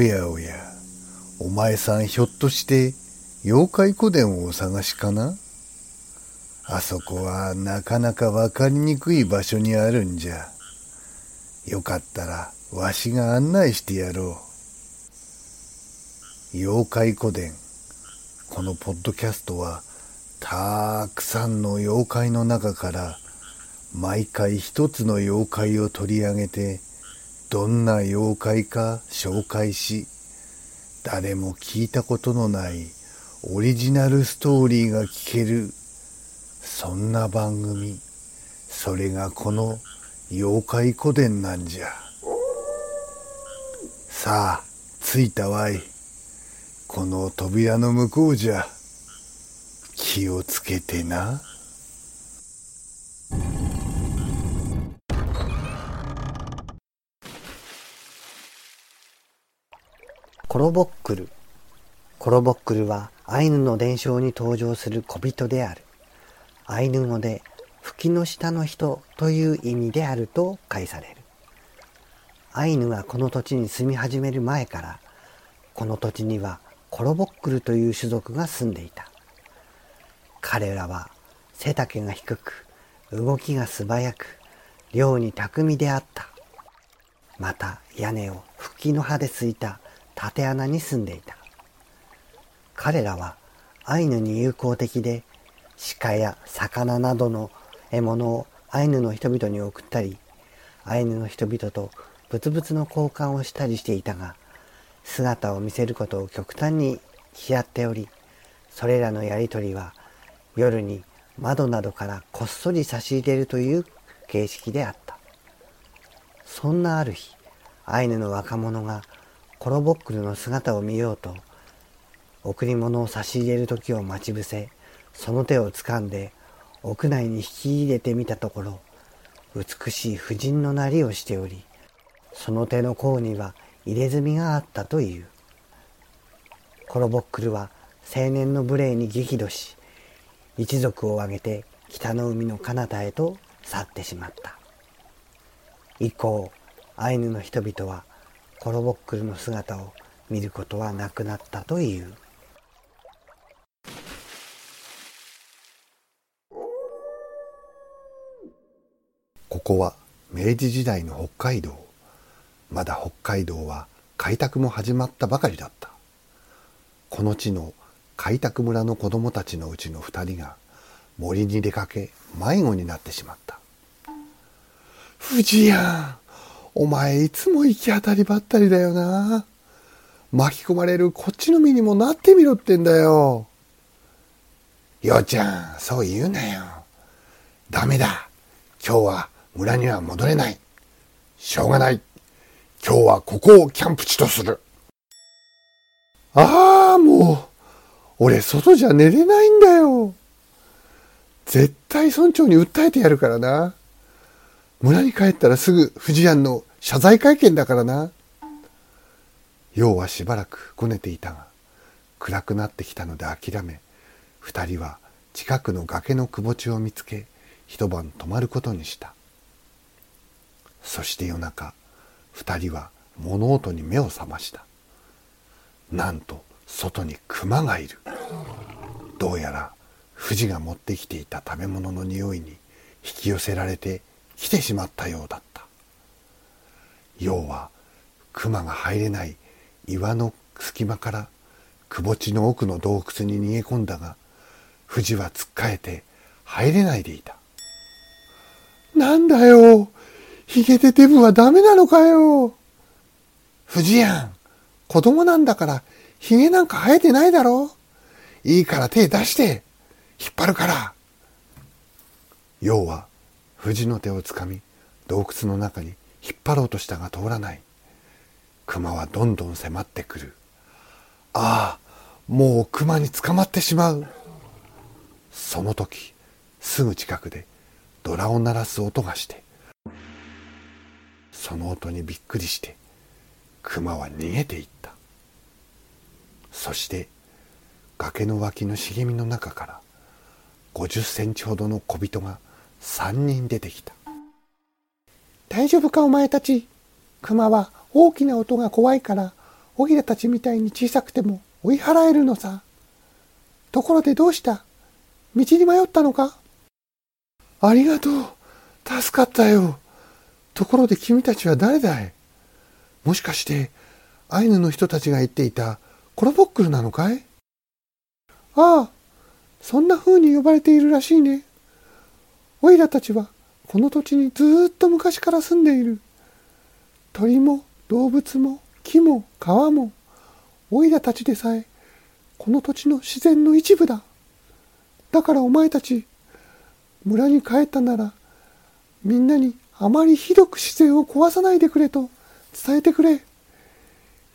おやおや、お前さんひょっとして妖怪古典をお探しかな？あそこはなかなかわかりにくい場所にあるんじゃ。よかったらわしが案内してやろう。妖怪古典。このポッドキャストはたくさんの妖怪の中から毎回一つの妖怪を取り上げてどんな妖怪か紹介し誰も聞いたことのないオリジナルストーリーが聞けるそんな番組。それがこの妖怪古典なんじゃ。さあ着いたわい。この扉の向こうじゃ。気をつけてな。コロボックル。コロボックルはアイヌの伝承に登場する小人である。アイヌ語で吹きの下の人という意味であると解される。アイヌがこの土地に住み始める前から、この土地にはコロボックルという種族が住んでいた。彼らは背丈が低く、動きが素早く、漁に巧みであった。また屋根を吹きの葉でついた縦穴に住んでいた。彼らはアイヌに友好的で、鹿や魚などの獲物をアイヌの人々に送ったり、アイヌの人々と物々の交換をしたりしていたが、姿を見せることを極端に嫌っており、それらのやりとりは夜に窓などからこっそり差し入れるという形式であった。そんなある日、アイヌの若者がコロボックルの姿を見ようと贈り物を差し入れる時を待ち伏せその手を掴んで屋内に引き入れてみたところ美しい婦人のなりをしておりその手の甲には入れ墨があったという。コロボックルは青年の無礼に激怒し一族を挙げて北の海の彼方へと去ってしまった。以降アイヌの人々はコロボックルの姿を見ることはなくなったという。ここは明治時代の北海道。まだ北海道は開拓も始まったばかりだった。この地の開拓村の子供たちのうちの二人が森に出かけ迷子になってしまった。藤やんお前いつも行き当たりばったりだよな。巻き込まれるこっちの身にもなってみろってんだよ。ようちゃん、そう言うなよ。ダメだ。今日は村には戻れない。しょうがない。今日はここをキャンプ地とする。ああ、もう、俺外じゃ寝れないんだよ。絶対村長に訴えてやるからな。村に帰ったらすぐ藤庵の謝罪会見だからな。陽はしばらくごねていたが、暗くなってきたので諦め、二人は近くの崖のくぼ地を見つけ、一晩泊まることにした。そして夜中、二人は物音に目を覚ました。なんと外に熊がいる。どうやら藤が持ってきていた食べ物の匂いに引き寄せられて来てしまったようだった。要は熊が入れない岩の隙間から窪地の奥の洞窟に逃げ込んだが藤はつっかえて入れないでいた。なんだよヒゲでデブはダメなのかよ。藤やん子供なんだからヒゲなんか生えてないだろ。いいから手出して引っ張るから。要は藤の手をつかみ洞窟の中に引っ張ろうとしたが通らない。熊はどんどん迫ってくる。ああもう熊に捕まってしまう。その時すぐ近くでドラを鳴らす音がしてその音にびっくりして熊は逃げていった。そして崖の脇の茂みの中から50センチほどの小人が三人出てきた。大丈夫かお前たち。熊は大きな音が怖いからオイラたちみたいに小さくても追い払えるのさ。ところでどうした？道に迷ったのか？ありがとう。助かったよ。ところで君たちは誰だい？もしかして、アイヌの人たちが言っていたコロボックルなのかい？ああ、そんな風に呼ばれているらしいね。オイラたちはこの土地にずっと昔から住んでいる。鳥も動物も木も川も、オイラたちでさえ、この土地の自然の一部だ。だからお前たち、村に帰ったなら、みんなにあまりひどく自然を壊さないでくれと伝えてくれ。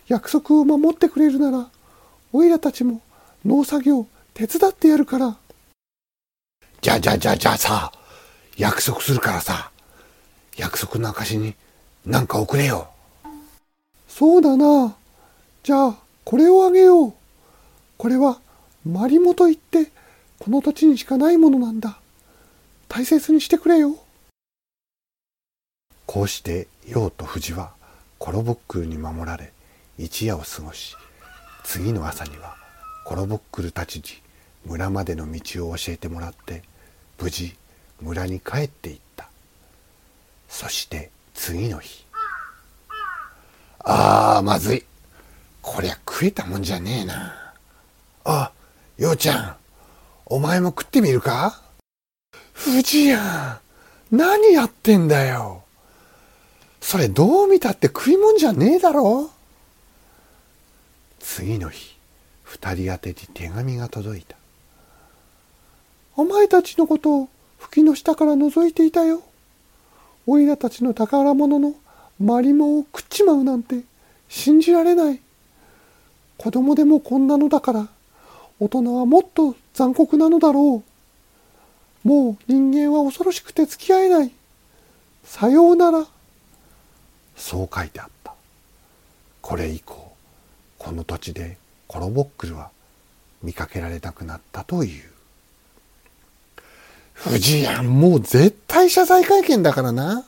約束を守ってくれるなら、おいらたちも農作業手伝ってやるから。じゃじゃじゃじゃあさ、約束するからさ、約束の証に何か送れよ。そうだな。じゃあ、これをあげよう。これは、マリモといって、この土地にしかないものなんだ。大切にしてくれよ。こうして陽と藤はコロボックルに守られ一夜を過ごし次の朝にはコロボックルたちに村までの道を教えてもらって無事村に帰っていった。そして次の日。ああまずい。こりゃ食えたもんじゃねえな。あようちゃん。お前も食ってみるか？藤やん何やってんだよ。それどう見たって食い物じゃねえだろ。次の日二人宛てに手紙が届いた。お前たちのことを吹きの下から覗いていたよ。おいらたちの宝物のマリモを食っちまうなんて信じられない。子供でもこんなのだから大人はもっと残酷なのだろう。もう人間は恐ろしくて付き合えない。さようなら。そう書いてあった。これ以降この土地でコロボックルは見かけられなくなったという。藤井もう絶対謝罪会見だからな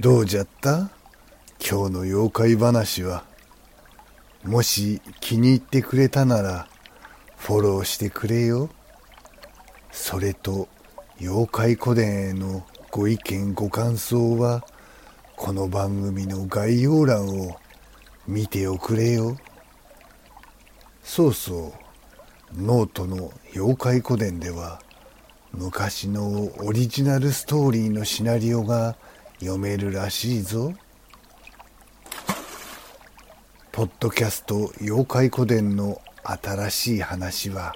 どうじゃった？今日の妖怪話は。もし気に入ってくれたならフォローしてくれよ。それと妖怪古典へのご意見ご感想はこの番組の概要欄を見ておくれよ。そうそう、ノートの妖怪古典では昔のオリジナルストーリーのシナリオが読めるらしいぞ。ポッドキャスト妖怪古典の新しい話は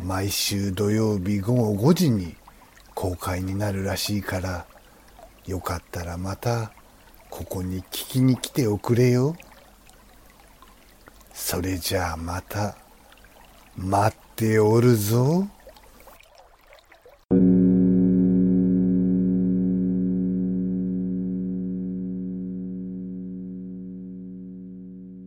毎週土曜日午後5時に公開になるらしいからよかったらまたここに聞きに来ておくれよ。それじゃあまた待っておるぞ。